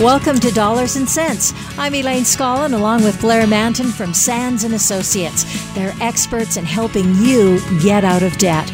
Welcome to Dollars and Cents. I'm Elaine Scollin along with Blair Mantin from Sands and Associates. They're experts in helping you get out of debt.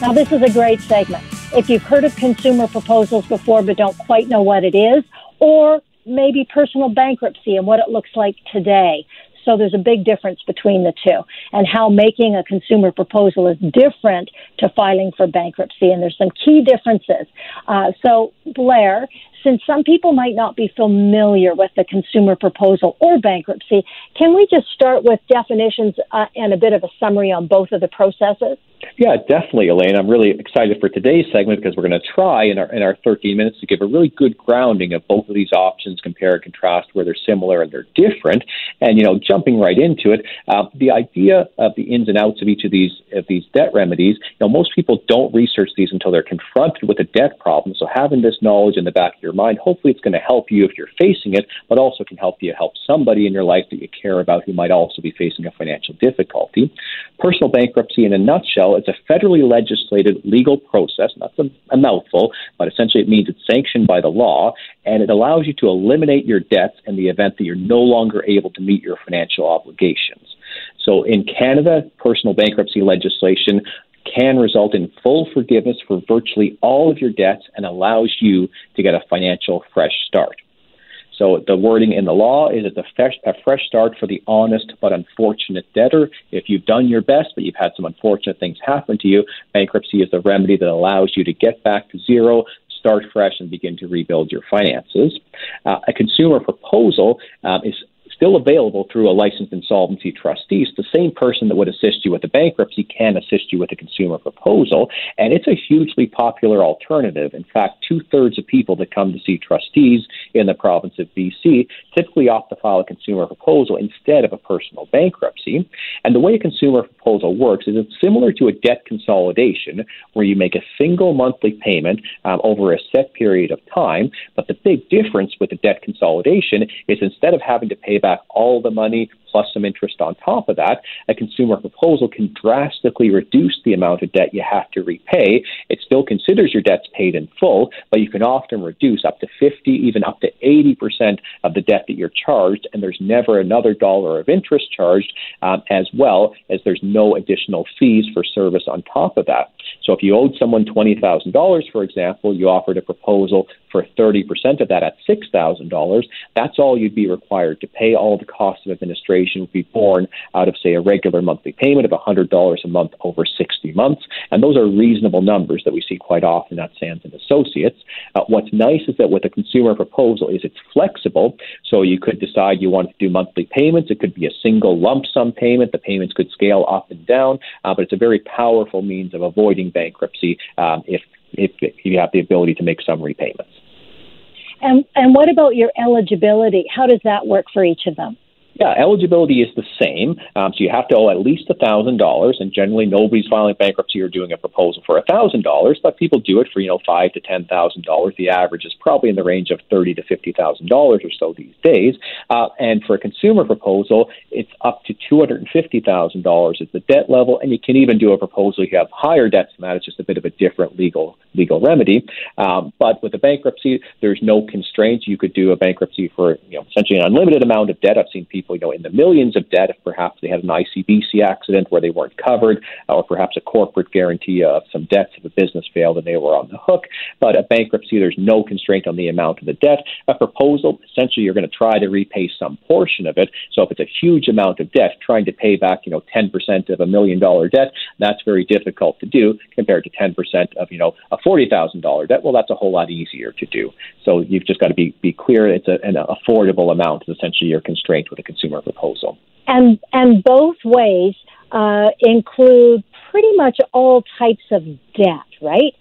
Now this is a great segment. If you've heard of consumer proposals before but don't quite know what it is, or maybe personal bankruptcy and what it looks like today. So there's a big difference between the two and how making a consumer proposal is different to filing for bankruptcy. And there's some key differences. Uh, so Blair, since some people might not be familiar with the consumer proposal or bankruptcy, can we just start with definitions uh, and a bit of a summary on both of the processes? Yeah, definitely, Elaine. I'm really excited for today's segment because we're going to try in our in our 13 minutes to give a really good grounding of both of these options, compare and contrast where they're similar and they're different. And you know, jumping right into it, uh, the idea of the ins and outs of each of these of these debt remedies. You know, most people don't research these until they're confronted with a debt problem. So having this knowledge in the back of your mind, hopefully, it's going to help you if you're facing it, but also can help you help somebody in your life that you care about who might also be facing a financial difficulty. Personal bankruptcy, in a nutshell it's a federally legislated legal process. That's a, a mouthful, but essentially it means it's sanctioned by the law, and it allows you to eliminate your debts in the event that you're no longer able to meet your financial obligations. So in Canada, personal bankruptcy legislation can result in full forgiveness for virtually all of your debts and allows you to get a financial fresh start. So the wording in the law is it's a fresh, a fresh start for the honest but unfortunate debtor. If you've done your best, but you've had some unfortunate things happen to you, bankruptcy is the remedy that allows you to get back to zero, start fresh, and begin to rebuild your finances. Uh, a consumer proposal um, is still available through a licensed insolvency trustee. The same person that would assist you with a bankruptcy can assist you with a consumer proposal, and it's a hugely popular alternative. In fact, two thirds of people that come to see trustees in the province of BC typically opt to file a consumer proposal instead of a personal bankruptcy. And the way a consumer proposal works is it's similar to a debt consolidation, where you make a single monthly payment um, over a set period of time. But the big difference with the debt consolidation is instead of having to pay back all the money plus some interest on top of that, a consumer proposal can drastically reduce the amount of debt you have to repay. It still considers your debts paid in full, but you can often reduce up to 50, even up to 80% of the debt that you're charged, and there's never another dollar of interest charged, um, as well as there's no additional fees for service on top of that. So if you owed someone $20,000, for example, you offered a proposal for 30% of that at $6,000, that's all you'd be required to pay. All the costs of administration would be borne out of, say, a regular monthly payment of $100 a month over 60 months. And those are reasonable numbers that we see quite often at Sands and Associates. Uh, what's nice is that with a consumer proposal is it's flexible. So you could decide you want to do monthly payments. It could be a single lump sum payment. The payments could scale up and down, uh, but it's a very powerful means of avoiding bankruptcy um, if, if, if you have the ability to make some repayments. And and what about your eligibility? How does that work for each of them? Yeah, eligibility is the same. Um, so you have to owe at least thousand dollars, and generally nobody's filing bankruptcy or doing a proposal for thousand dollars, but people do it for you know five to ten thousand dollars. The average is probably in the range of thirty to fifty thousand dollars or so these days. Uh, and for a consumer proposal, it's up to two hundred and fifty thousand dollars at the debt level, and you can even do a proposal if you have higher debts than that. It's just a bit of a different legal legal remedy. Um, but with a bankruptcy, there's no constraints. You could do a bankruptcy for you know essentially an unlimited amount of debt. I've seen people people, you know, in the millions of debt if perhaps they had an ICBC accident where they weren't covered, or perhaps a corporate guarantee of some debts if a business failed and they were on the hook. But a bankruptcy, there's no constraint on the amount of the debt. A proposal, essentially, you're going to try to repay some portion of it. So if it's a huge amount of debt, trying to pay back, you know, 10% of a million dollar debt, that's very difficult to do compared to 10% of, you know, a $40,000 debt. Well, that's a whole lot easier to do. So you've just got to be, be clear it's a, an affordable amount is essentially your constraint with a consumer proposal. And and both ways uh, include pretty much all types of debt, right?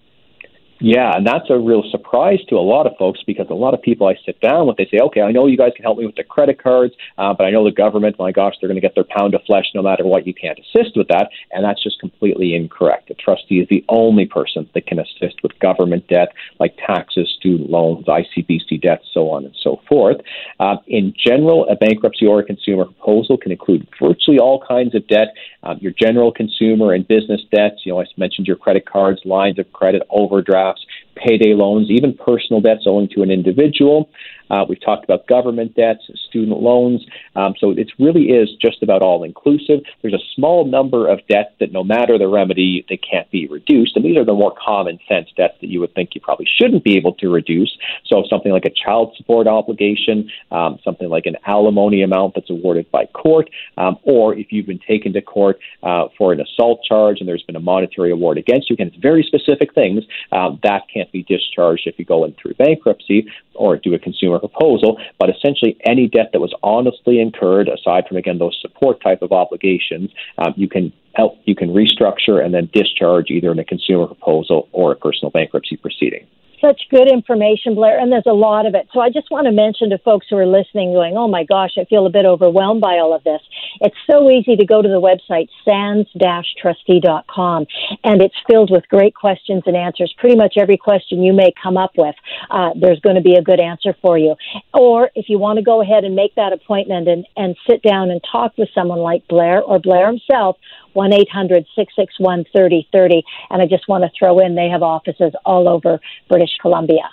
Yeah, and that's a real surprise to a lot of folks because a lot of people I sit down with, they say, okay, I know you guys can help me with the credit cards, uh, but I know the government, my gosh, they're going to get their pound of flesh no matter what. You can't assist with that. And that's just completely incorrect. A trustee is the only person that can assist with government debt like taxes, student loans, ICBC debt, so on and so forth. Uh, in general, a bankruptcy or a consumer proposal can include virtually all kinds of debt, um, your general consumer and business debts. You know, I mentioned your credit cards, lines of credit, overdrafts, payday loans, even personal debts owing to an individual. Uh, we've talked about government debts, student loans. Um, so it really is just about all inclusive. There's a small number of debts that, no matter the remedy, they can't be reduced. And these are the more common sense debts that you would think you probably shouldn't be able to reduce. So something like a child support obligation, um, something like an alimony amount that's awarded by court, um, or if you've been taken to court uh, for an assault charge and there's been a monetary award against you, again, it's very specific things um, that can't be discharged if you go in through bankruptcy or do a consumer proposal, but essentially any debt that was honestly incurred, aside from again those support type of obligations, um, you can help you can restructure and then discharge either in a consumer proposal or a personal bankruptcy proceeding such good information, Blair, and there's a lot of it. So I just want to mention to folks who are listening, going, oh my gosh, I feel a bit overwhelmed by all of this. It's so easy to go to the website, sands-trustee.com, and it's filled with great questions and answers. Pretty much every question you may come up with, uh, there's going to be a good answer for you. Or if you want to go ahead and make that appointment and, and sit down and talk with someone like Blair or Blair himself, 1 800 661 3030. And I just want to throw in they have offices all over British Columbia.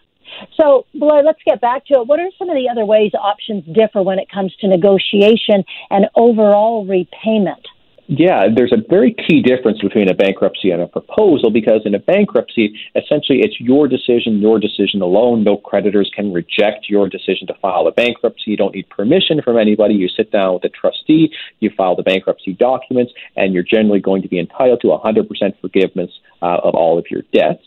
So, Blair, let's get back to it. What are some of the other ways options differ when it comes to negotiation and overall repayment? Yeah, there's a very key difference between a bankruptcy and a proposal because in a bankruptcy, essentially it's your decision, your decision alone. No creditors can reject your decision to file a bankruptcy. You don't need permission from anybody. You sit down with a trustee, you file the bankruptcy documents, and you're generally going to be entitled to 100% forgiveness uh, of all of your debts.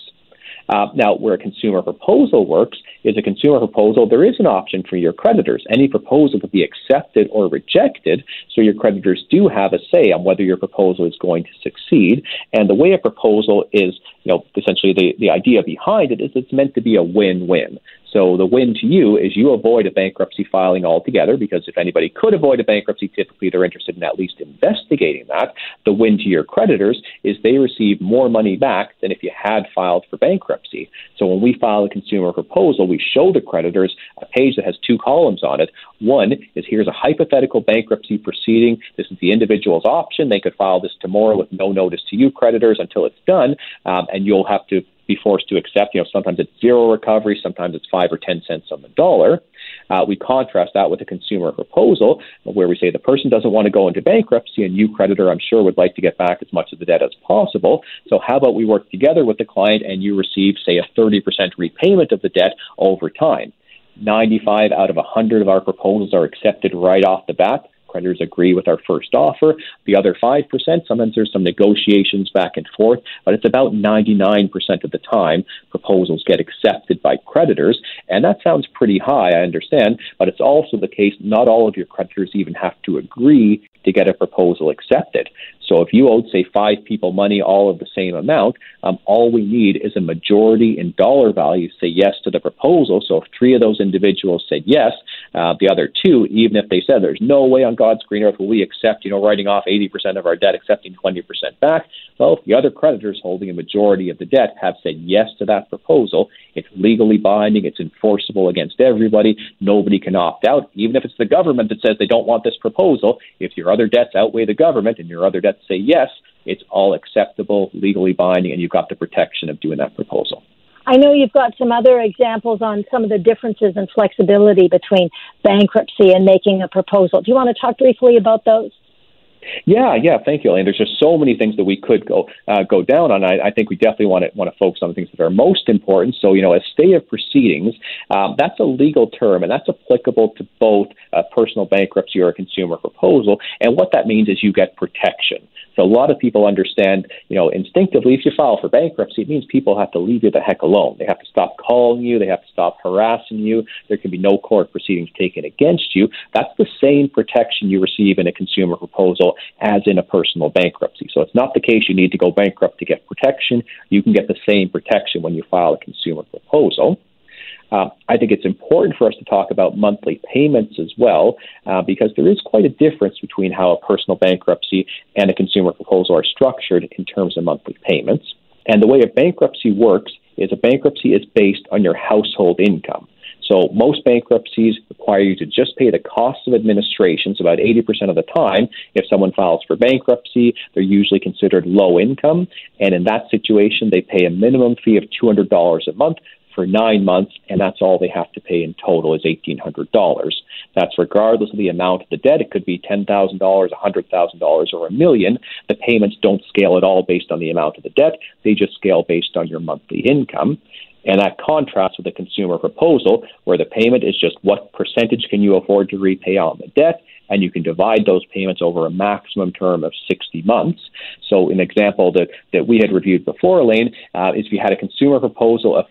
Uh, now, where a consumer proposal works is a consumer proposal, there is an option for your creditors. Any proposal could be accepted or rejected, so your creditors do have a say on whether your proposal is going to succeed. And the way a proposal is, you know, essentially the, the idea behind it is it's meant to be a win win. So the win to you is you avoid a bankruptcy filing altogether because if anybody could avoid a bankruptcy, typically they're interested in at least investigating that. The win to your creditors is they receive more money back than if you had filed for bankruptcy. So when we file a consumer proposal, we show the creditors a page that has two columns on it. One is here's a hypothetical bankruptcy proceeding. This is the individual's option. They could file this tomorrow with no notice to you creditors until it's done, um, and you'll have to be forced to accept. You know, sometimes it's zero recovery, sometimes it's five or ten cents on the dollar. Uh, we contrast that with a consumer proposal where we say the person doesn't want to go into bankruptcy, and you, creditor, I'm sure, would like to get back as much of the debt as possible. So, how about we work together with the client and you receive, say, a 30% repayment of the debt over time? 95 out of 100 of our proposals are accepted right off the bat creditors agree with our first offer. The other 5%, sometimes there's some negotiations back and forth, but it's about 99% of the time proposals get accepted by creditors. And that sounds pretty high, I understand, but it's also the case not all of your creditors even have to agree to get a proposal accepted. So if you owed, say, five people money, all of the same amount, um, all we need is a majority in dollar value say yes to the proposal. So if three of those individuals said yes, uh, the other two, even if they said there's no way on God's green earth will we accept, you know, writing off 80% of our debt, accepting 20% back, well, if the other creditors holding a majority of the debt have said yes to that proposal, it's legally binding, it's enforceable against everybody, nobody can opt out, even if it's the government that says they don't want this proposal. If your other debts outweigh the government and your other debts say yes, it's all acceptable, legally binding, and you've got the protection of doing that proposal. I know you've got some other examples on some of the differences in flexibility between bankruptcy and making a proposal. Do you want to talk briefly about those? Yeah, yeah, thank you, Elaine. There's just so many things that we could go uh, go down on. I, I think we definitely want to want to focus on the things that are most important. So, you know, a stay of proceedings, um, that's a legal term, and that's applicable to both a personal bankruptcy or a consumer proposal. And what that means is you get protection. So a lot of people understand, you know, instinctively, if you file for bankruptcy, it means people have to leave you the heck alone. They have to stop calling you. They have to stop harassing you. There can be no court proceedings taken against you. That's the same protection you receive in a consumer proposal as in a personal bankruptcy. So it's not the case you need to go bankrupt to get protection. You can get the same protection when you file a consumer proposal. Uh, I think it's important for us to talk about monthly payments as well, uh, because there is quite a difference between how a personal bankruptcy and a consumer proposal are structured in terms of monthly payments. And the way a bankruptcy works is a bankruptcy is based on your household income. So most bankruptcies require you to just pay the cost of administration. So about 80% of the time, if someone files for bankruptcy, they're usually considered low income. And in that situation, they pay a minimum fee of $200 a month for nine months, and that's all they have to pay in total is $1,800. That's regardless of the amount of the debt. It could be $10,000, $100,000, or a million. The payments don't scale at all based on the amount of the debt. They just scale based on your monthly income. And that contrasts with a consumer proposal where the payment is just what percentage can you afford to repay on the debt, and you can divide those payments over a maximum term of 60 months. So, an example that, that we had reviewed before, Elaine, uh, is if you had a consumer proposal of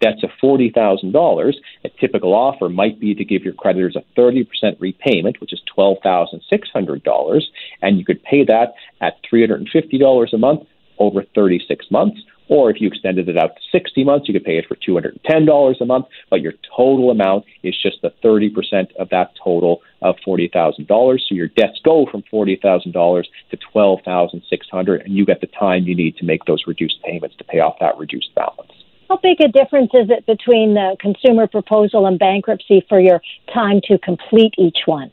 debts of $40,000, a typical offer might be to give your creditors a 30% repayment, which is $12,600, and you could pay that at $350 a month over 36 months. Or if you extended it out to 60 months, you could pay it for $210 a month, but your total amount is just the 30% of that total of $40,000. So your debts go from $40,000 to $12,600, and you get the time you need to make those reduced payments to pay off that reduced balance. How big a difference is it between the consumer proposal and bankruptcy for your time to complete each one?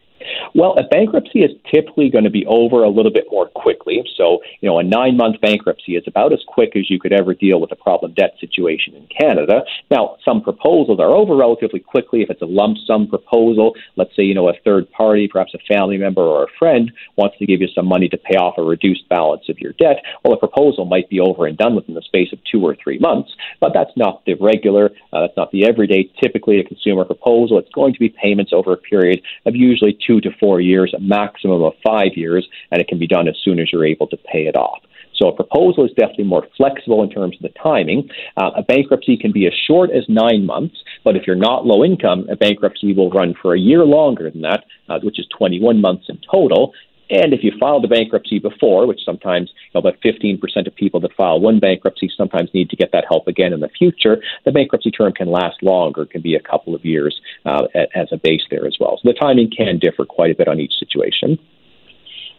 Well, a bankruptcy is typically going to be over a little bit more quickly. So, you know, a nine month bankruptcy is about as quick as you could ever deal with a problem debt situation in Canada. Now, some proposals are over relatively quickly. If it's a lump sum proposal, let's say, you know, a third party, perhaps a family member or a friend, wants to give you some money to pay off a reduced balance of your debt, well, a proposal might be over and done within the space of two or three months. But that's not the regular, uh, that's not the everyday. Typically, a consumer proposal, it's going to be payments over a period of usually two to four years, a maximum of five years, and it can be done as soon as you're able to pay it off. So a proposal is definitely more flexible in terms of the timing. Uh, a bankruptcy can be as short as nine months, but if you're not low income, a bankruptcy will run for a year longer than that, uh, which is 21 months in total. And if you filed a bankruptcy before, which sometimes you know, about 15% of people that file one bankruptcy sometimes need to get that help again in the future, the bankruptcy term can last longer, can be a couple of years uh, as a base there as well. So the timing can differ quite a bit on each situation.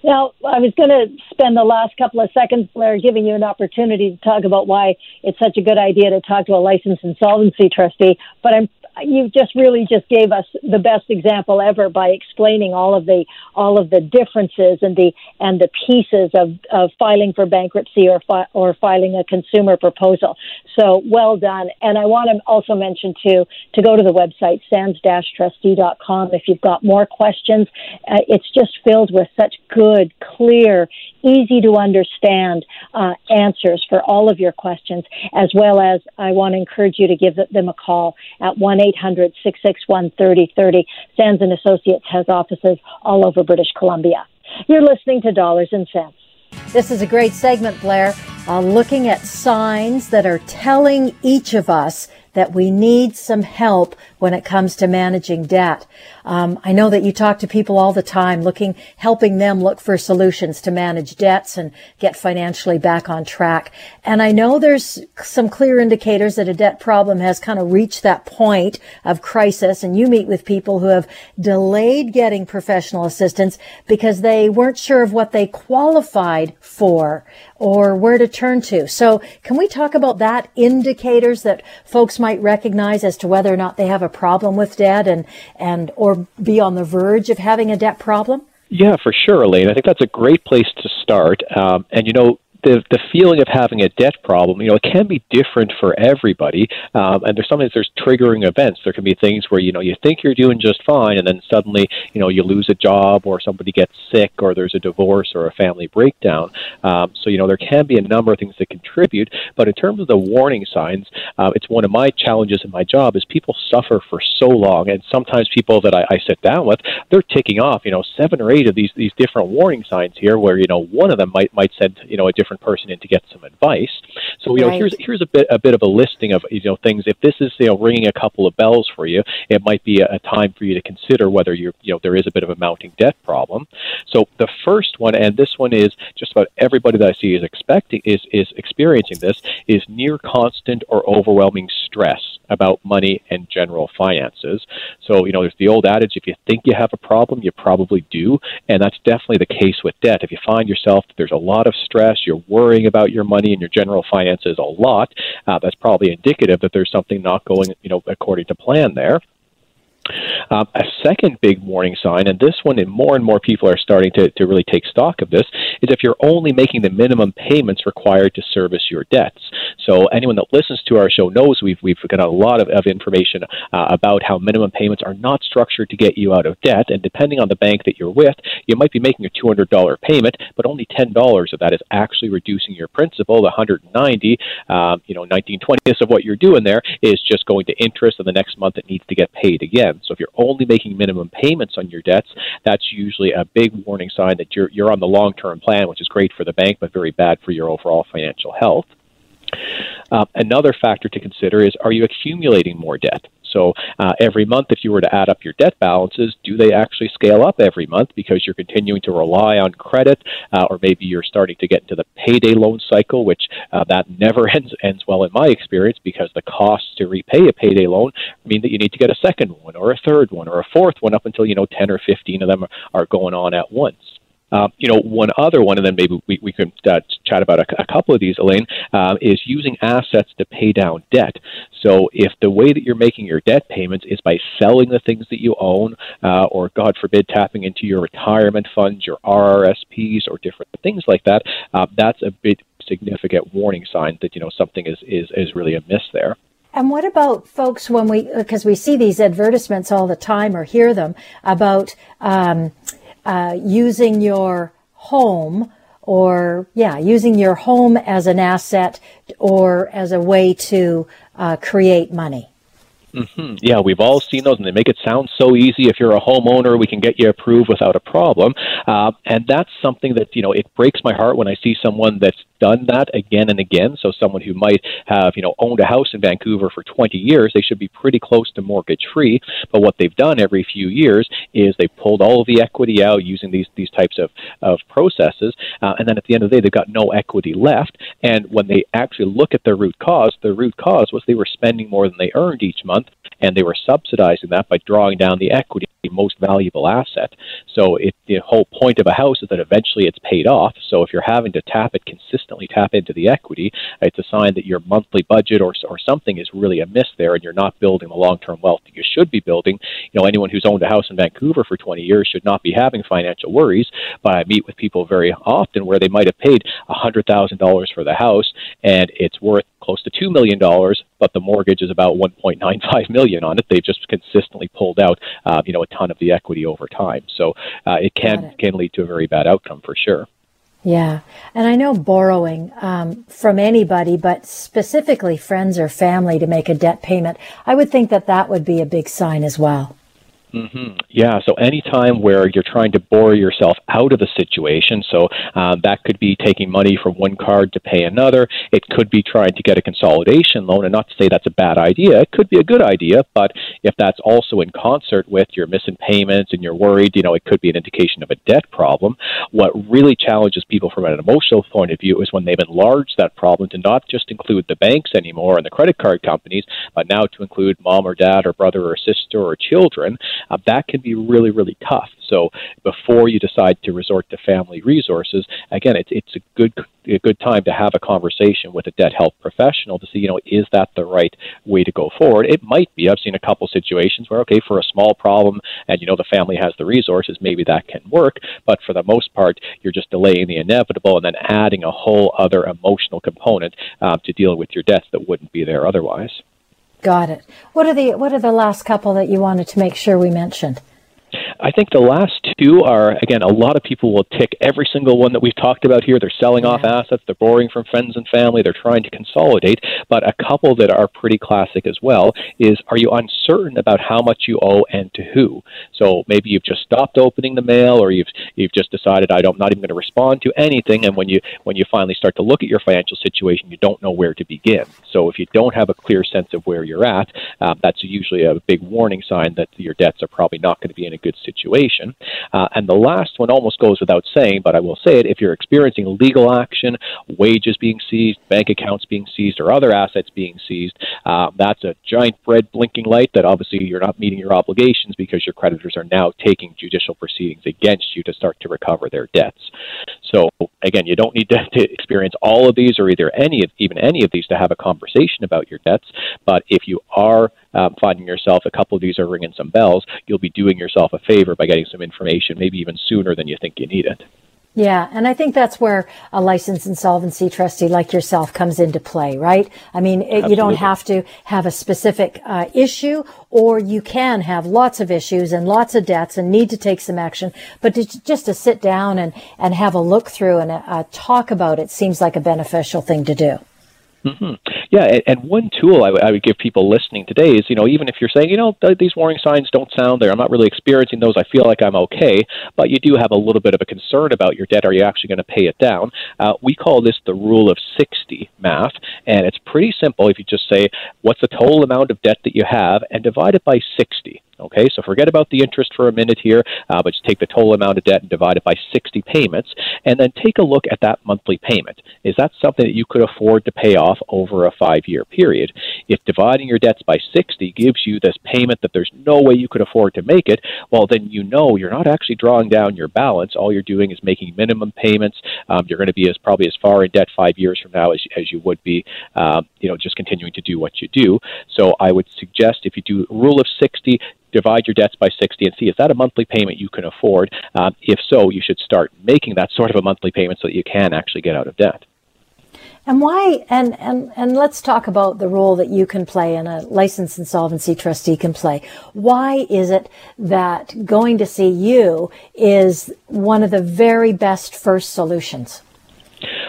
Now, I was going to spend the last couple of seconds, Blair, giving you an opportunity to talk about why it's such a good idea to talk to a licensed insolvency trustee, but I'm you just really just gave us the best example ever by explaining all of the all of the differences and the and the pieces of, of filing for bankruptcy or fi- or filing a consumer proposal. So well done. And I want to also mention too to go to the website sands-trustee.com if you've got more questions. Uh, it's just filled with such good, clear, easy to understand uh, answers for all of your questions, as well as I want to encourage you to give them a call at 1 800 661 3030. Sands and Associates has offices all over British Columbia. You're listening to Dollars and Cents. This is a great segment, Blair, looking at signs that are telling each of us that we need some help when it comes to managing debt. Um, I know that you talk to people all the time, looking, helping them look for solutions to manage debts and get financially back on track. And I know there's some clear indicators that a debt problem has kind of reached that point of crisis. And you meet with people who have delayed getting professional assistance because they weren't sure of what they qualified for or where to turn to. So can we talk about that indicators that folks might recognize as to whether or not they have a problem with debt and, and, or be on the verge of having a debt problem? Yeah, for sure, Elaine. I think that's a great place to start. Um, and you know, the the feeling of having a debt problem, you know, it can be different for everybody. Um, and there's sometimes there's triggering events. There can be things where you know you think you're doing just fine, and then suddenly you know you lose a job, or somebody gets sick, or there's a divorce or a family breakdown. Um, so you know there can be a number of things that contribute. But in terms of the warning signs, uh, it's one of my challenges in my job is people suffer for so long, and sometimes people that I, I sit down with, they're ticking off you know seven or eight of these these different warning signs here, where you know one of them might might send you know a different different person in to get some advice. So you know, here's here's a bit a bit of a listing of you know things. If this is you know ringing a couple of bells for you, it might be a, a time for you to consider whether you you know there is a bit of a mounting debt problem. So the first one, and this one is just about everybody that I see is expecting is is experiencing this, is near constant or overwhelming stress about money and general finances. So you know, there's the old adage: if you think you have a problem, you probably do, and that's definitely the case with debt. If you find yourself there's a lot of stress, you're worrying about your money and your general finances a lot, uh, that's probably indicative that there's something not going, you know, according to plan there. Um, a second big warning sign, and this one, and more and more people are starting to, to really take stock of this, is if you're only making the minimum payments required to service your debts. So anyone that listens to our show knows we've we've got a lot of, of information uh, about how minimum payments are not structured to get you out of debt, and depending on the bank that you're with, you might be making a two hundred dollar payment, but only ten dollars of that is actually reducing your principal. The hundred ninety, um, you know, nineteen twentieths of what you're doing there is just going to interest, and the next month it needs to get paid again. So if you're only making minimum payments on your debts, that's usually a big warning sign that you're you're on the long term plan, which is great for the bank but very bad for your overall financial health. Uh, another factor to consider is are you accumulating more debt? So uh, every month, if you were to add up your debt balances, do they actually scale up every month because you're continuing to rely on credit, uh, or maybe you're starting to get into the payday loan cycle, which uh, that never ends ends well in my experience because the costs to repay a payday loan mean that you need to get a second one or a third one or a fourth one up until you know 10 or 15 of them are going on at once. Uh, you know, one other one, and then maybe we, we can uh, chat about a, a, couple of these, Elaine, uh, is using assets to pay down debt. So if the way that you're making your debt payments is by selling the things that you own, uh, or God forbid, tapping into your retirement funds, your RRSPs, or different things like that, uh, that's a big significant warning sign that you know something is is, is really amiss there. And what about folks when we, because we see these advertisements all the time or hear them about um, uh, using your home or yeah, using your home as an asset or as a way to uh, create money. Mm-hmm. Yeah, we've all seen those, and they make it sound so easy. If you're a homeowner, we can get you approved without a problem. Uh, and that's something that you know it breaks my heart when I see someone that's done that again and again. So someone who might have you know owned a house in Vancouver for 20 years, they should be pretty close to mortgage free. But what they've done every few years is they pulled all of the equity out using these these types of of processes, uh, and then at the end of the day, they've got no equity left. And when they actually look at their root cause, the root cause was they were spending more than they earned each month and they were subsidizing that by drawing down the equity, the most valuable asset. So it, the whole point of a house is that eventually it's paid off. So if you're having to tap it consistently, tap into the equity, it's a sign that your monthly budget or, or something is really amiss there, and you're not building the long-term wealth that you should be building. You know, anyone who's owned a house in Vancouver for 20 years should not be having financial worries. But I meet with people very often where they might have paid $100,000 for the house, and it's worth close to two million dollars, but the mortgage is about 1.95 million on it. They've just consistently pulled out, uh, you know, ton of the equity over time. So uh, it can it. can lead to a very bad outcome for sure. Yeah, and I know borrowing um, from anybody, but specifically friends or family to make a debt payment, I would think that that would be a big sign as well. Mm-hmm. Yeah. So anytime where you're trying to borrow yourself out of the situation, so uh, that could be taking money from one card to pay another. It could be trying to get a consolidation loan, and not to say that's a bad idea. It could be a good idea, but if that's also in concert with your missing payments and you're worried, you know, it could be an indication of a debt problem. What really challenges people from an emotional point of view is when they've enlarged that problem to not just include the banks anymore and the credit card companies, but now to include mom or dad or brother or sister or children uh, that can be really, really tough. So before you decide to resort to family resources, again, it's it's a good a good time to have a conversation with a debt health professional to see, you know, is that the right way to go forward? It might be. I've seen a couple situations where, okay, for a small problem, and you know the family has the resources, maybe that can work. But for the most part, you're just delaying the inevitable and then adding a whole other emotional component uh, to deal with your debts that wouldn't be there otherwise. Got it. What are the what are the last couple that you wanted to make sure we mentioned? I think the last two are, again, a lot of people will tick every single one that we've talked about here. They're selling yeah. off assets, they're borrowing from friends and family, they're trying to consolidate. But a couple that are pretty classic as well is are you uncertain about how much you owe and to who? So maybe you've just stopped opening the mail or you've you've just decided I don't, I'm not even going to respond to anything and when you when you finally start to look at your financial situation, you don't know where to begin. So if you don't have a clear sense of where you're at, um, that's usually a big warning sign that your debts are probably not going to be in good situation. Uh, and the last one almost goes without saying, but I will say it if you're experiencing legal action, wages being seized, bank accounts being seized, or other assets being seized, uh, that's a giant red blinking light that obviously you're not meeting your obligations because your creditors are now taking judicial proceedings against you to start to recover their debts. So again, you don't need to, to experience all of these or either any of even any of these to have a conversation about your debts. But if you are um, finding yourself a couple of these are ringing some bells, you'll be doing yourself a favor by getting some information, maybe even sooner than you think you need it. Yeah, and I think that's where a licensed insolvency trustee like yourself comes into play, right? I mean, it, you don't have to have a specific uh, issue, or you can have lots of issues and lots of debts and need to take some action. But to, just to sit down and, and have a look through and uh, talk about it seems like a beneficial thing to do. Mm-hmm. Yeah, and, and one tool I, w- I would give people listening today is, you know, even if you're saying, you know, th- these warning signs don't sound there, I'm not really experiencing those, I feel like I'm okay, but you do have a little bit of a concern about your debt. Are you actually going to pay it down? Uh, we call this the rule of 60 math, and it's pretty simple. If you just say, what's the total amount of debt that you have, and divide it by 60. Okay, so forget about the interest for a minute here, uh, but just take the total amount of debt and divide it by 60 payments, and then take a look at that monthly payment. Is that something that you could afford to pay off over a five year period? If dividing your debts by 60 gives you this payment that there's no way you could afford to make it, well, then you know you're not actually drawing down your balance. All you're doing is making minimum payments. Um, you're going to be as probably as far in debt five years from now as, as you would be, um, you know, just continuing to do what you do. So I would suggest if you do rule of 60, divide your debts by 60 and see is that a monthly payment you can afford? Um, if so, you should start making that sort of a monthly payment so that you can actually get out of debt. And why? And, and, and let's talk about the role that you can play and a licensed insolvency trustee can play. Why is it that going to see you is one of the very best first solutions?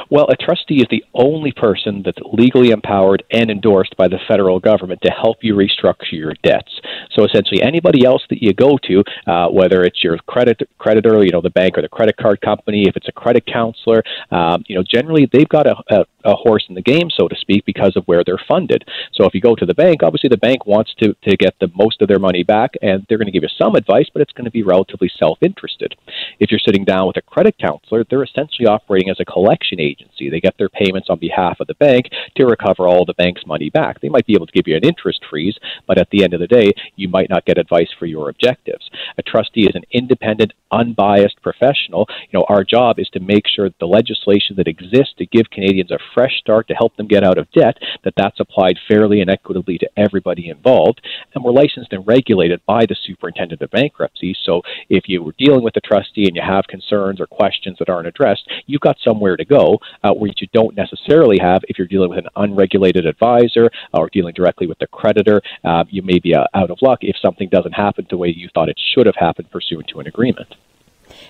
Well, a trustee is the only person that's legally empowered and endorsed by the federal government to help you restructure your debts. So essentially, anybody else that you go to, uh, whether it's your credit creditor, you know, the bank or the credit card company, if it's a credit counselor, um, you know, generally they've got a, a, a horse in the game, so to speak, because of where they're funded. So if you go to the bank, obviously the bank wants to to get the most of their money back, and they're going to give you some advice, but it's going to be relatively self-interested. If you're sitting down with a credit counselor, they're essentially operating as a collection agency. They get their payments on behalf of the bank to recover all the bank's money back. They might be able to give you an interest freeze, but at the end of the day, you might not get advice for your objectives. A trustee is an independent, unbiased professional. You know, our job is to make sure that the legislation that exists to give Canadians a fresh start to help them get out of debt, that that's applied fairly and equitably to everybody involved. And we're licensed and regulated by the superintendent of bankruptcy. So if you were dealing with a trustee and you have concerns or questions that aren't addressed, you've got somewhere to go uh, which you don't necessarily have if you're dealing with an unregulated advisor or dealing directly with the creditor. Uh, you may be uh, out of luck if something doesn't happen the way you thought it should have happened pursuant to an agreement.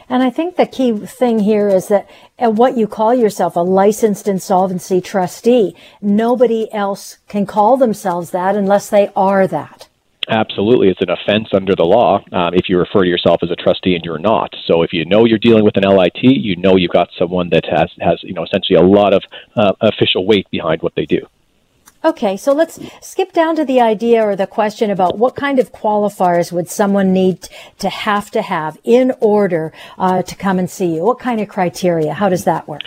And I think the key thing here is that uh, what you call yourself a licensed insolvency trustee, nobody else can call themselves that unless they are that. Absolutely, it's an offense under the law um, if you refer to yourself as a trustee and you're not. So if you know you're dealing with an LIT, you know you've got someone that has has you know essentially a lot of uh, official weight behind what they do. Okay, so let's skip down to the idea or the question about what kind of qualifiers would someone need to have to have in order uh, to come and see you? What kind of criteria? How does that work?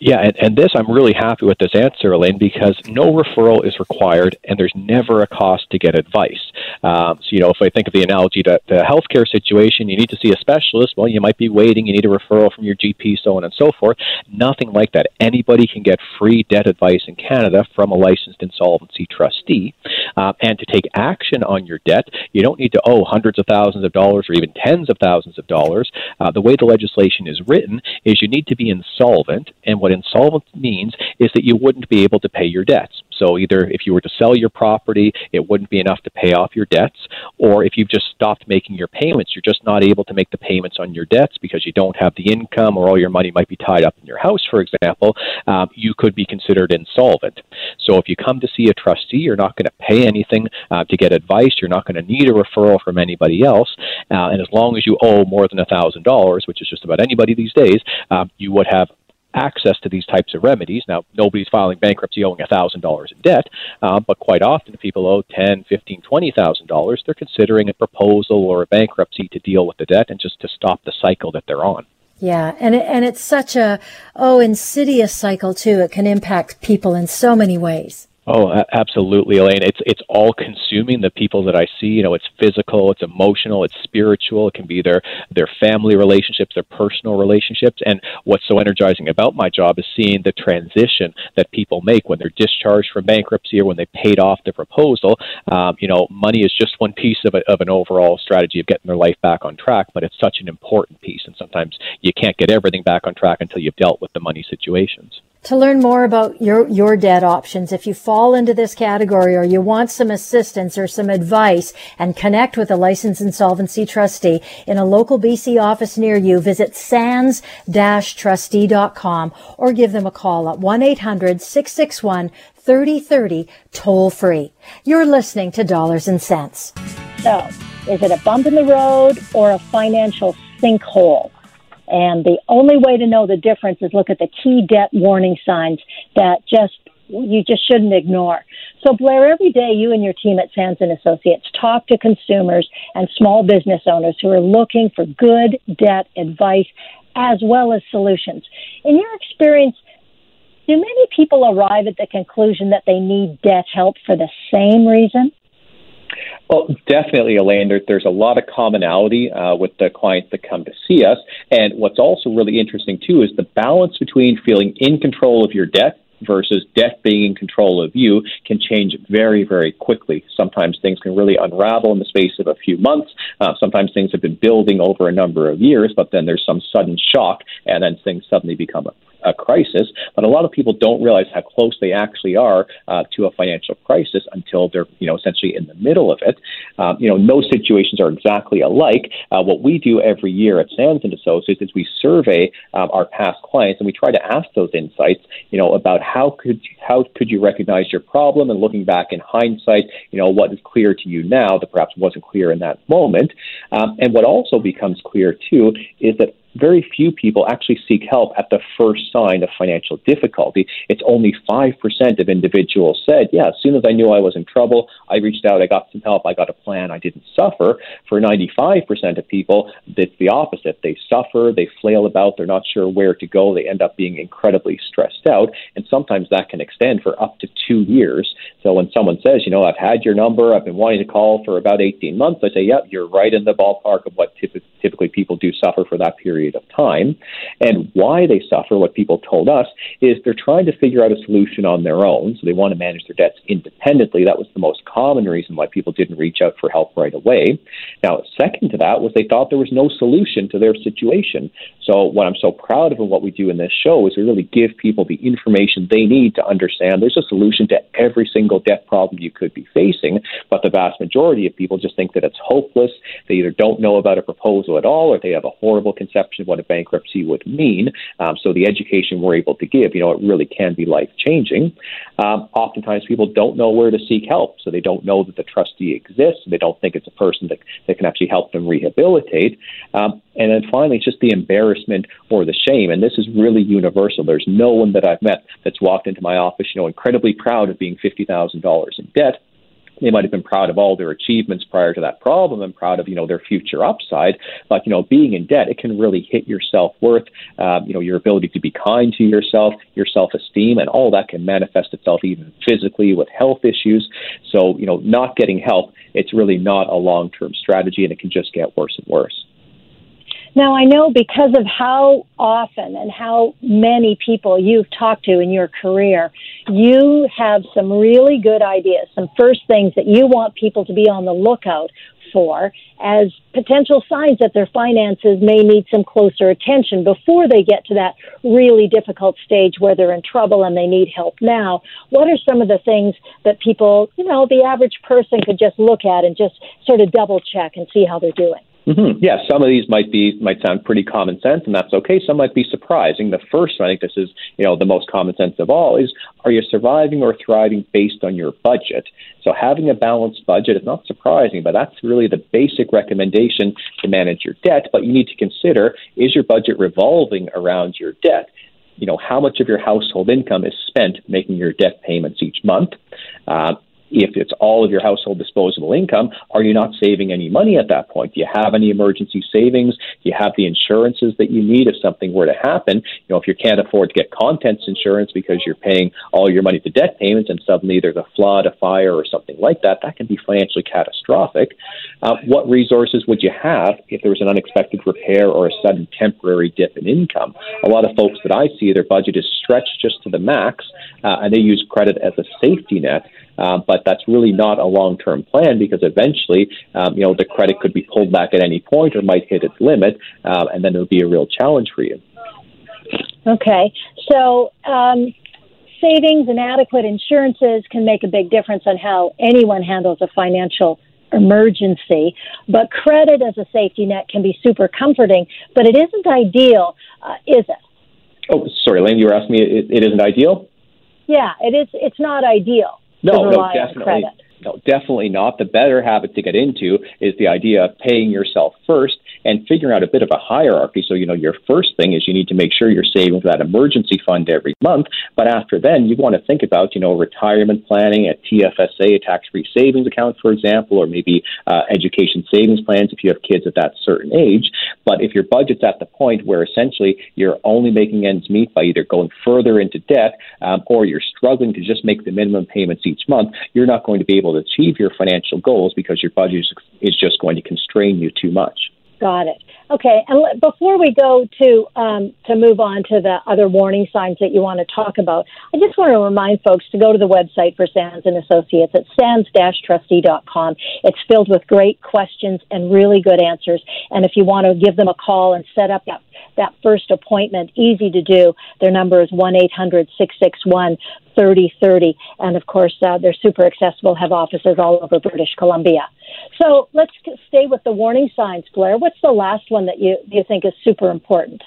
Yeah, and, and this, I'm really happy with this answer, Elaine, because no referral is required and there's never a cost to get advice. Um, so, you know, if I think of the analogy to the healthcare situation, you need to see a specialist. Well, you might be waiting, you need a referral from your GP, so on and so forth. Nothing like that. Anybody can get free debt advice in Canada from a licensed insolvency trustee. Um, and to take action on your debt, you don't need to owe hundreds of thousands of dollars or even tens of thousands of dollars. Uh, the way the legislation is written is you need to be insolvent, and what insolvent means is that you wouldn't be able to pay your debts. So either if you were to sell your property, it wouldn't be enough to pay off your debts, or if you've just stopped making your payments, you're just not able to make the payments on your debts because you don't have the income or all your money might be tied up in your house, for example, um, you could be considered insolvent. So if you come to see a trustee, you're not going to pay anything uh, to get advice. You're not going to need a referral from anybody else. Uh, and as long as you owe more than $1,000, which is just about anybody these days, um, you would have access to these types of remedies. Now, nobody's filing bankruptcy owing $1,000 in debt, uh, but quite often if people owe ten, fifteen, twenty thousand dollars, they're considering a proposal or a bankruptcy to deal with the debt and just to stop the cycle that they're on. Yeah, and it, and it's such a oh insidious cycle too. It can impact people in so many ways. Oh, absolutely, Elaine. It's it's all consuming. The people that I see, you know, it's physical, it's emotional, it's spiritual. It can be their their family relationships, their personal relationships. And what's so energizing about my job is seeing the transition that people make when they're discharged from bankruptcy or when they paid off the proposal. Um, you know, money is just one piece of a, of an overall strategy of getting their life back on track, but it's such an important piece. And sometimes you can't get everything back on track until you've dealt with the money situations. To learn more about your, your debt options, if you fall into this category or you want some assistance or some advice and connect with a licensed insolvency trustee in a local BC office near you, visit sands-trustee.com or give them a call at 1-800-661-3030 toll free. You're listening to Dollars and Cents. So, is it a bump in the road or a financial sinkhole? And the only way to know the difference is look at the key debt warning signs that just you just shouldn't ignore. So Blair, every day you and your team at Sands and Associates talk to consumers and small business owners who are looking for good debt advice as well as solutions. In your experience, do many people arrive at the conclusion that they need debt help for the same reason? Well, definitely, Elaine. There, there's a lot of commonality uh, with the clients that come to see us. And what's also really interesting, too, is the balance between feeling in control of your debt versus debt being in control of you can change very, very quickly. Sometimes things can really unravel in the space of a few months. Uh, sometimes things have been building over a number of years, but then there's some sudden shock, and then things suddenly become a crisis, but a lot of people don't realize how close they actually are uh, to a financial crisis until they're, you know, essentially in the middle of it. Um, you know, no situations are exactly alike. Uh, what we do every year at Sands and Associates is we survey um, our past clients and we try to ask those insights, you know, about how could how could you recognize your problem and looking back in hindsight, you know, what is clear to you now that perhaps wasn't clear in that moment. Um, and what also becomes clear too is that very few people actually seek help at the first sign of financial difficulty. It's only 5% of individuals said, yeah, as soon as I knew I was in trouble, I reached out, I got some help, I got a plan, I didn't suffer. For 95% of people, it's the opposite. They suffer, they flail about, they're not sure where to go, they end up being incredibly stressed out, and sometimes that can extend for up to two years. So when someone says, you know, I've had your number, I've been wanting to call for about 18 months, I say, yep, you're right in the ballpark of what typically people do suffer for that period period of time. And why they suffer, what people told us, is they're trying to figure out a solution on their own. So they want to manage their debts independently. That was the most common reason why people didn't reach out for help right away. Now, second to that was they thought there was no solution to their situation. So what I'm so proud of and what we do in this show is we really give people the information they need to understand there's a solution to every single debt problem you could be facing. But the vast majority of people just think that it's hopeless. They either don't know about a proposal at all or they have a horrible conception of what a bankruptcy would mean. Um, so the education we're able to give, you know, it really can be life changing. Um, oftentimes people don't know where to seek help, so they don't know that the trustee exists. They don't think it's a person that, that can actually help them rehabilitate. Um, and then finally, it's just the embarrassment or the shame. And this is really universal. There's no one that I've met that's walked into my office, you know, incredibly proud of being $50,000 in debt they might have been proud of all their achievements prior to that problem and proud of you know their future upside. But you know being in debt it can really hit your self-worth um, you know your ability to be kind to yourself your self-esteem and all that can manifest itself even physically with health issues. So you know not getting help it's really not a long-term strategy and it can just get worse and worse now, I know because of how often and how many people you've talked to in your career, you have some really good ideas, some first things that you want people to be on the lookout for as potential signs that their finances may need some closer attention before they get to that really difficult stage where they're in trouble and they need help now? What are some of the things that people, you know, the average person could just look at and just sort of double check and see how they're doing? Mm-hmm. Yeah, some of these might be might sound pretty common sense, and that's okay. Some might be surprising. The first, I think this is you know the most common sense of all, is are you surviving or thriving based on your budget? So having a balanced budget is not surprising, but that's really the basic recommendation to manage your debt. But you need to consider: is your budget revolving around your debt? You know, how much of your household income is spent making your debt payments each month? Uh, if it's all of your household disposable income, are you not saving any money at that point? Do you have any emergency savings? Do you have the insurances that you need if something were to happen? You know, if you can't afford to get contents insurance because you're paying all your money to debt payments and suddenly there's a flood, a fire, or something like that, that can be financially catastrophic. Uh, what resources would you have if there was an unexpected repair or a sudden temporary dip in income? A lot of folks that I see, their budget is stretched just to the max, uh, and they use credit as a safety net. Uh, but that's really not a long-term plan because eventually, um, you know, the credit could be pulled back at any point or might hit its limit, uh, and then it would be a real challenge for you. Okay, so um, savings and adequate insurances can make a big difference on how anyone handles a financial emergency. But credit as a safety net can be super comforting, but it isn't ideal, uh, is it? Oh, sorry, Lane, you were asking me. It, it isn't ideal. Yeah, it is. It's not ideal. No, no, definitely. No, definitely not. The better habit to get into is the idea of paying yourself first and figuring out a bit of a hierarchy. So, you know, your first thing is you need to make sure you're saving for that emergency fund every month. But after then, you want to think about, you know, retirement planning, a TFSA, a tax free savings account, for example, or maybe uh, education savings plans if you have kids at that certain age. But if your budget's at the point where essentially you're only making ends meet by either going further into debt um, or you're struggling to just make the minimum payments each month, you're not going to be able to achieve your financial goals because your budget is just going to constrain you too much. Got it. Okay, and before we go to um, to move on to the other warning signs that you want to talk about, I just want to remind folks to go to the website for Sands and Associates at sands-trustee.com. It's filled with great questions and really good answers. And if you want to give them a call and set up that that first appointment, easy to do. Their number is one eight hundred six six one 3030. And of course, uh, they're super accessible, have offices all over British Columbia. So let's stay with the warning signs, Blair. What's the last one that you, you think is super important?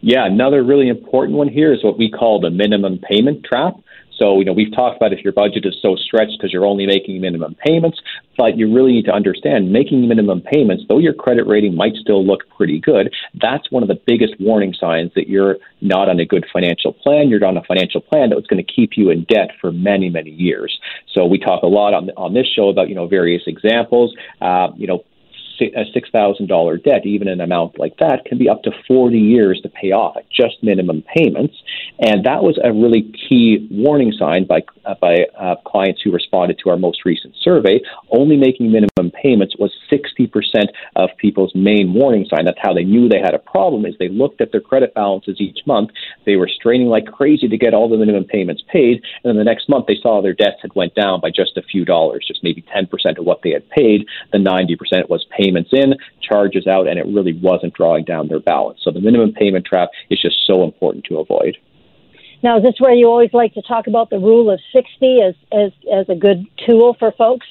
Yeah, another really important one here is what we call the minimum payment trap. So, you know, we've talked about if your budget is so stretched because you're only making minimum payments, but you really need to understand making minimum payments, though your credit rating might still look pretty good, that's one of the biggest warning signs that you're not on a good financial plan. You're on a financial plan that's going to keep you in debt for many, many years. So we talk a lot on, on this show about, you know, various examples. Uh, you know, a $6,000 debt, even an amount like that, can be up to 40 years to pay off at just minimum payments. And that was a really key warning sign by, uh, by uh, clients who responded to our most recent survey. Only making minimum payments was 60% of people's main warning sign. That's how they knew they had a problem is they looked at their credit balances each month. They were straining like crazy to get all the minimum payments paid. And then the next month they saw their debts had went down by just a few dollars, just maybe 10% of what they had paid. The 90% was payments in, charges out, and it really wasn't drawing down their balance. So the minimum payment trap is just so important to avoid. Now, is this where you always like to talk about the rule of 60 as, as, as a good tool for folks?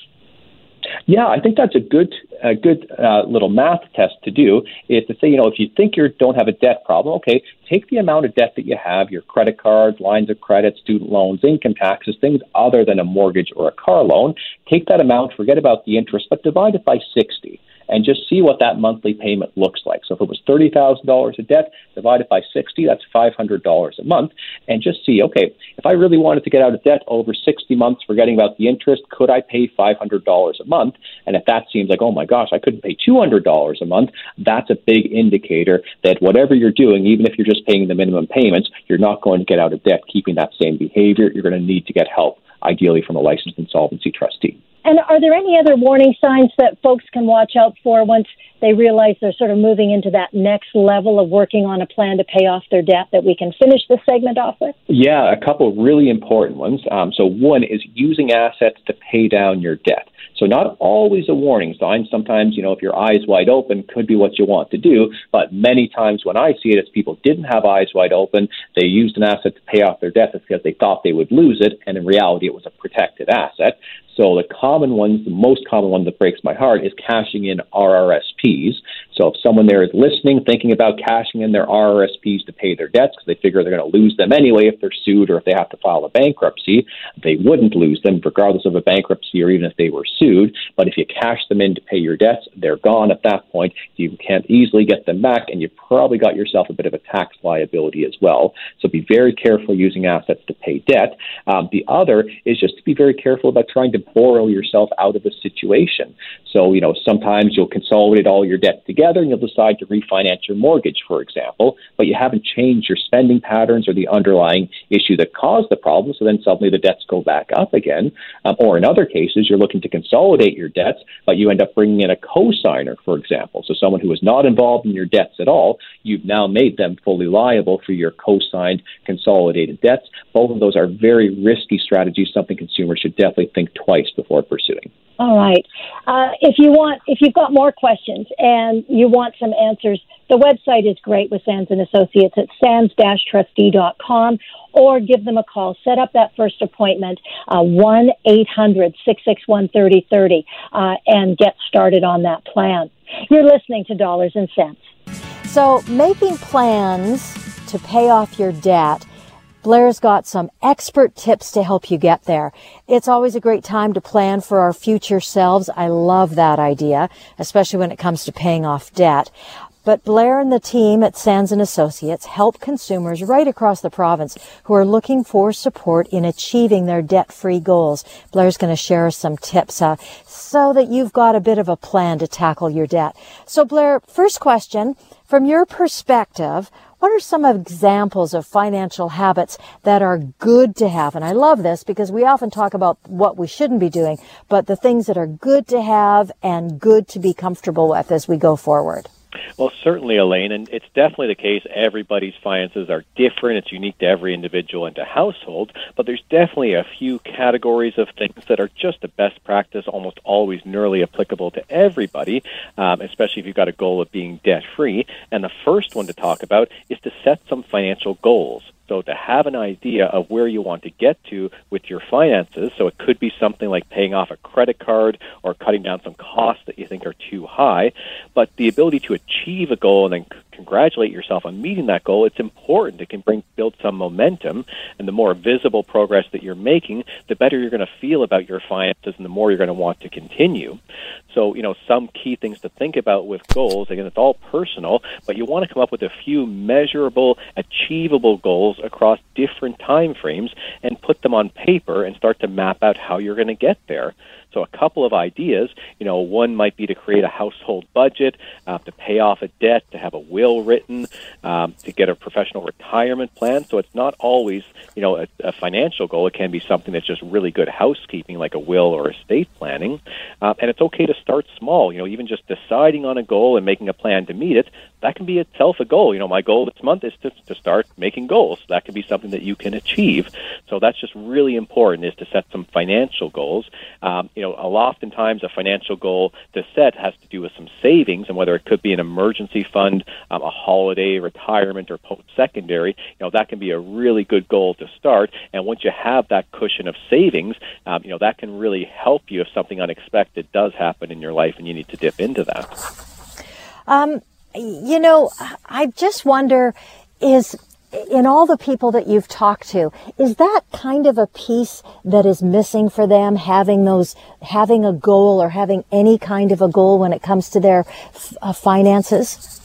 Yeah, I think that's a good a good uh, little math test to do. Is to say, you know, if you think you don't have a debt problem, okay, take the amount of debt that you have, your credit cards, lines of credit, student loans, income taxes, things other than a mortgage or a car loan. Take that amount, forget about the interest, but divide it by 60 and just see what that monthly payment looks like. So if it was $30,000 of debt divided by 60, that's $500 a month. And just see, okay, if I really wanted to get out of debt over 60 months, forgetting about the interest, could I pay $500 a month? And if that seems like, oh my gosh, I couldn't pay $200 a month, that's a big indicator that whatever you're doing, even if you're just paying the minimum payments, you're not going to get out of debt keeping that same behavior. You're going to need to get help, ideally from a licensed insolvency trustee. And are there any other warning signs that folks can watch out for once they realize they're sort of moving into that next level of working on a plan to pay off their debt that we can finish the segment off with? Yeah, a couple really important ones. Um, so, one is using assets to pay down your debt. So not always a warning sign. Sometimes, you know, if your eyes wide open could be what you want to do. But many times when I see it, it's people didn't have eyes wide open. They used an asset to pay off their debt because they thought they would lose it. And in reality, it was a protected asset. So the common ones, the most common one that breaks my heart is cashing in RRSPs. So if someone there is listening, thinking about cashing in their RRSPs to pay their debts because they figure they're going to lose them anyway if they're sued or if they have to file a bankruptcy, they wouldn't lose them regardless of a bankruptcy or even if they were sued. But if you cash them in to pay your debts, they're gone at that point. You can't easily get them back, and you've probably got yourself a bit of a tax liability as well. So be very careful using assets to pay debt. Um, the other is just to be very careful about trying to borrow yourself out of a situation. So, you know, sometimes you'll consolidate all your debt together and you'll decide to refinance your mortgage, for example, but you haven't changed your spending patterns or the underlying issue that caused the problem. So then suddenly the debts go back up again. Um, or in other cases, you're looking to consolidate your debts, but you end up bringing in a co-signer, for example. So someone who was not involved in your debts at all, you've now made them fully liable for your co-signed consolidated debts. Both of those are very risky strategies, something consumers should definitely think twice before pursuing. All right. Uh, if you want, if you've got more questions and you want some answers, the website is great with Sands and Associates at sands-trustee.com or give them a call. Set up that first appointment, uh, one eight hundred six six one thirty thirty, uh, and get started on that plan. You're listening to Dollars and Cents. So, making plans to pay off your debt Blair's got some expert tips to help you get there. It's always a great time to plan for our future selves. I love that idea, especially when it comes to paying off debt. But Blair and the team at Sands and Associates help consumers right across the province who are looking for support in achieving their debt-free goals. Blair's going to share some tips uh, so that you've got a bit of a plan to tackle your debt. So Blair, first question, from your perspective, what are some examples of financial habits that are good to have? And I love this because we often talk about what we shouldn't be doing, but the things that are good to have and good to be comfortable with as we go forward. Well, certainly, Elaine, and it's definitely the case. Everybody's finances are different. It's unique to every individual and to household, but there's definitely a few categories of things that are just a best practice, almost always nearly applicable to everybody, um, especially if you've got a goal of being debt free. And the first one to talk about is to set some financial goals. So to have an idea of where you want to get to with your finances, so it could be something like paying off a credit card or cutting down some costs that you think are too high, but the ability to achieve a goal and then congratulate yourself on meeting that goal, it's important. It can bring build some momentum, and the more visible progress that you're making, the better you're going to feel about your finances, and the more you're going to want to continue. So, you know, some key things to think about with goals. Again, it's all personal, but you want to come up with a few measurable, achievable goals across different time frames and put them on paper and start to map out how you're going to get there. So, a couple of ideas. You know, one might be to create a household budget, uh, to pay off a debt, to have a will written, um, to get a professional retirement plan. So, it's not always, you know, a, a, financial goal. It can be something that's just really good housekeeping, like a will or estate planning. Uh, and it's okay to start small. You know, even just deciding on a goal and making a plan to meet it, that can be itself a goal. You know, my goal this month is to, to start making goals. That can be something that you can achieve. So, that's just really important is to set some financial goals. Um, you know, oftentimes a financial goal to set has to do with some savings, and whether it could be an emergency fund, um, a holiday, retirement, or post-secondary, you know, that can be a really good goal to start. And once you have that cushion of savings, um, you know, that can really help you if something unexpected does happen in your life and you need to dip into that. Um, you know, I just wonder is in all the people that you've talked to, is that kind of a piece that is missing for them, having those, having a goal or having any kind of a goal when it comes to their uh, finances?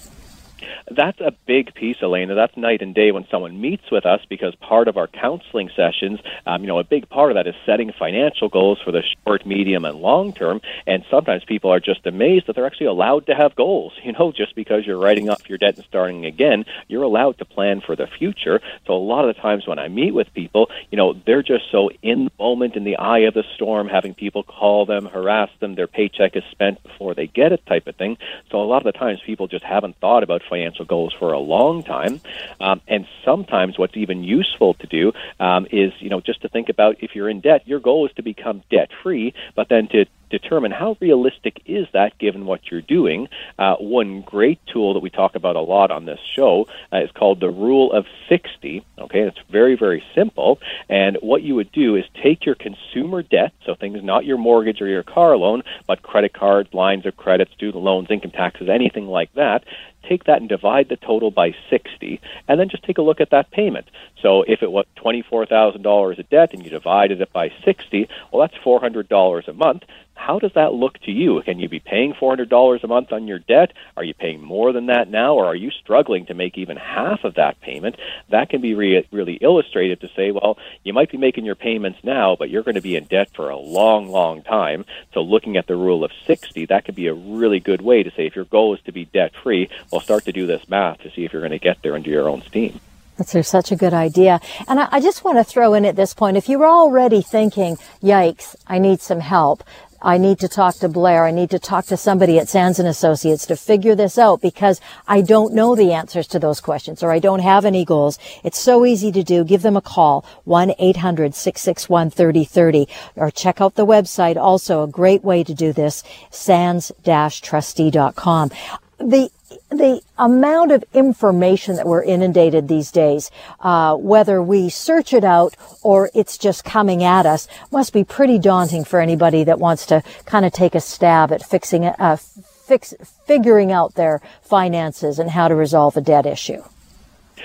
That's a big piece, Elaine. That's night and day when someone meets with us because part of our counseling sessions, um, you know, a big part of that is setting financial goals for the short, medium, and long term. And sometimes people are just amazed that they're actually allowed to have goals. You know, just because you're writing off your debt and starting again, you're allowed to plan for the future. So a lot of the times when I meet with people, you know, they're just so in the moment, in the eye of the storm, having people call them, harass them, their paycheck is spent before they get it, type of thing. So a lot of the times people just haven't thought about financial goals for a long time. Um, and sometimes what's even useful to do um, is, you know, just to think about if you're in debt, your goal is to become debt free, but then to determine how realistic is that given what you're doing. Uh, one great tool that we talk about a lot on this show uh, is called the Rule of 60. Okay, it's very, very simple. And what you would do is take your consumer debt, so things not your mortgage or your car loan, but credit cards, lines of credit, student loans, income taxes, anything like that, take that and divide the total by 60, and then just take a look at that payment. So if it was $24,000 of debt and you divided it by 60, well, that's $400 a month. How does that look to you? Can you be paying $400 a month on your debt? Are you paying more than that now, or are you struggling to make even half of that payment? That can be re- really illustrated to say, well, you might be making your payments now, but you're going to be in debt for a long, long time. So looking at the rule of 60, that could be a really good way to say if your goal is to be debt free, well, start to do this math to see if you're going to get there under your own steam. That's such a good idea. And I, I, just want to throw in at this point, if you're already thinking, yikes, I need some help, I need to talk to Blair. I need to talk to somebody at Sands and Associates to figure this out because I don't know the answers to those questions or I don't have any goals. It's so easy to do. Give them a call, 1-800-661-3030 or check out the website. Also a great way to do this, sands-trustee.com. The the amount of information that we're inundated these days, uh, whether we search it out or it's just coming at us, must be pretty daunting for anybody that wants to kind of take a stab at fixing, uh, fix, figuring out their finances and how to resolve a debt issue.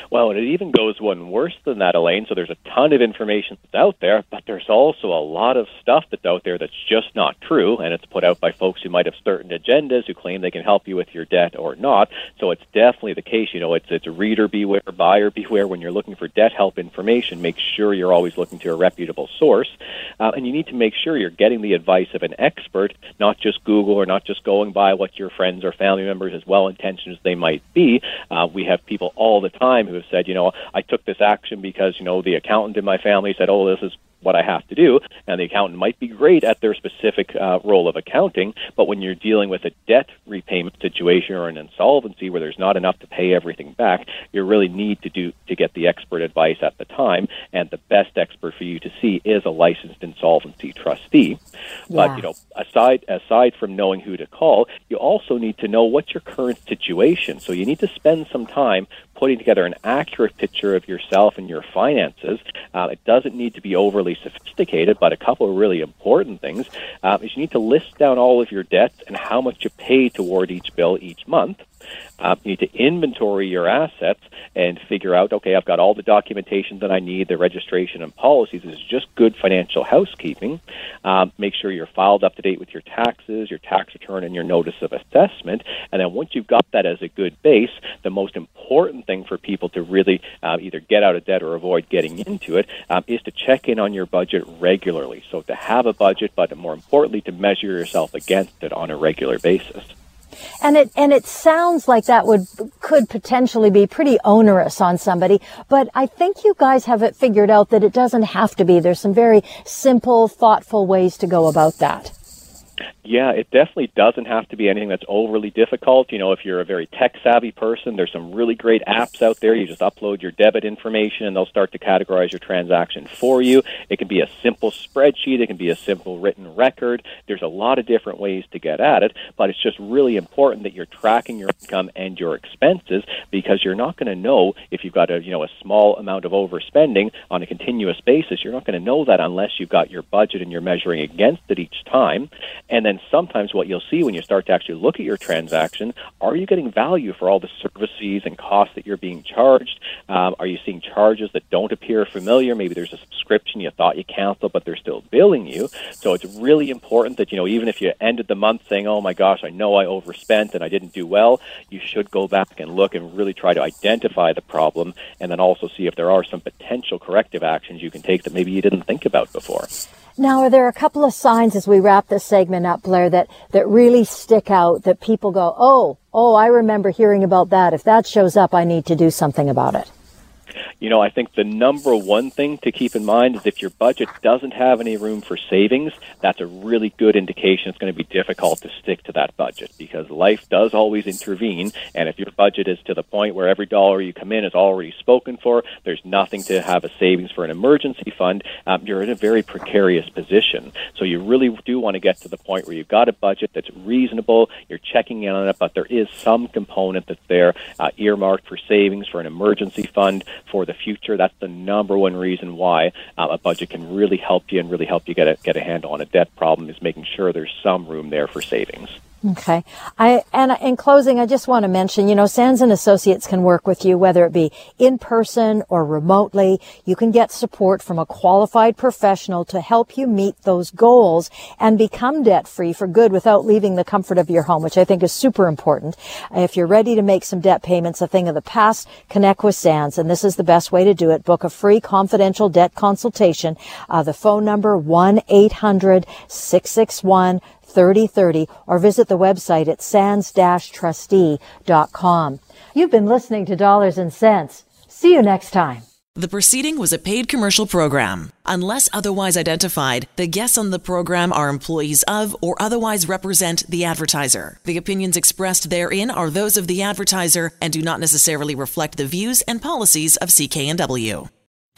Well, and it even goes one worse than that, Elaine. So there's a ton of information that's out there, but there's also a lot of stuff that's out there that's just not true, and it's put out by folks who might have certain agendas who claim they can help you with your debt or not. So it's definitely the case. You know, it's it's reader beware, buyer beware. When you're looking for debt help information, make sure you're always looking to a reputable source, uh, and you need to make sure you're getting the advice of an expert, not just Google or not just going by what your friends or family members, as well intentioned as they might be. Uh, we have people all the time who have said, you know, I took this action because, you know, the accountant in my family said, oh, this is what I have to do. And the accountant might be great at their specific uh, role of accounting, but when you're dealing with a debt repayment situation or an insolvency where there's not enough to pay everything back, you really need to do to get the expert advice at the time. And the best expert for you to see is a licensed insolvency trustee. Yeah. But you know, aside aside from knowing who to call, you also need to know what's your current situation. So you need to spend some time putting together an accurate picture of yourself and your finances. Uh, it doesn't need to be overly sophisticated, but a couple of really important things uh, is you need to list down all of your debts and how much you pay toward each bill each month. Uh, you need to inventory your assets and figure out, okay, I've got all the documentation that I need, the registration and policies. This is just good financial housekeeping. Um, make sure you're filed up to date with your taxes, your tax return, and your notice of assessment. And then once you've got that as a good base, the most important thing for people to really uh, either get out of debt or avoid getting into it um, is to check in on your budget regularly. So to have a budget, but more importantly, to measure yourself against it on a regular basis. And it, and it sounds like that would, could potentially be pretty onerous on somebody, but I think you guys have it figured out that it doesn't have to be. There's some very simple, thoughtful ways to go about that. Yeah, it definitely doesn't have to be anything that's overly difficult. You know, if you're a very tech savvy person, there's some really great apps out there. You just upload your debit information and they'll start to categorize your transaction for you. It can be a simple spreadsheet, it can be a simple written record. There's a lot of different ways to get at it, but it's just really important that you're tracking your income and your expenses because you're not going to know if you've got a, you know, a small amount of overspending on a continuous basis. You're not going to know that unless you've got your budget and you're measuring against it each time. And then sometimes what you'll see when you start to actually look at your transaction, are you getting value for all the services and costs that you're being charged? Um, are you seeing charges that don't appear familiar? Maybe there's a subscription you thought you canceled, but they're still billing you. So it's really important that, you know, even if you ended the month saying, oh my gosh, I know I overspent and I didn't do well, you should go back and look and really try to identify the problem and then also see if there are some potential corrective actions you can take that maybe you didn't think about before. Now, are there a couple of signs as we wrap this segment up, Blair, that, that really stick out that people go, oh, oh, I remember hearing about that. If that shows up, I need to do something about it? You know, I think the number one thing to keep in mind is if your budget doesn't have any room for savings, that's a really good indication it's going to be difficult to stick to that budget because life does always intervene. And if your budget is to the point where every dollar you come in is already spoken for, there's nothing to have a savings for an emergency fund, um, you're in a very precarious position. So you really do want to get to the point where you've got a budget that's reasonable, you're checking in on it, but there is some component that's there uh, earmarked for savings for an emergency fund for the future. That's the number one reason why uh, a budget can really help you and really help you get a, get a handle on a debt problem is making sure there's some room there for savings. Okay. I, and in closing, I just want to mention, you know, Sands and Associates can work with you, whether it be in person or remotely. You can get support from a qualified professional to help you meet those goals and become debt free for good without leaving the comfort of your home, which I think is super important. If you're ready to make some debt payments, a thing of the past, connect with Sands. And this is the best way to do it. Book a free confidential debt consultation. Uh, the phone number 1-800-661 3030 or visit the website at sands-trustee.com. You've been listening to Dollars and Cents. See you next time. The proceeding was a paid commercial program. Unless otherwise identified, the guests on the program are employees of or otherwise represent the advertiser. The opinions expressed therein are those of the advertiser and do not necessarily reflect the views and policies of CKNW.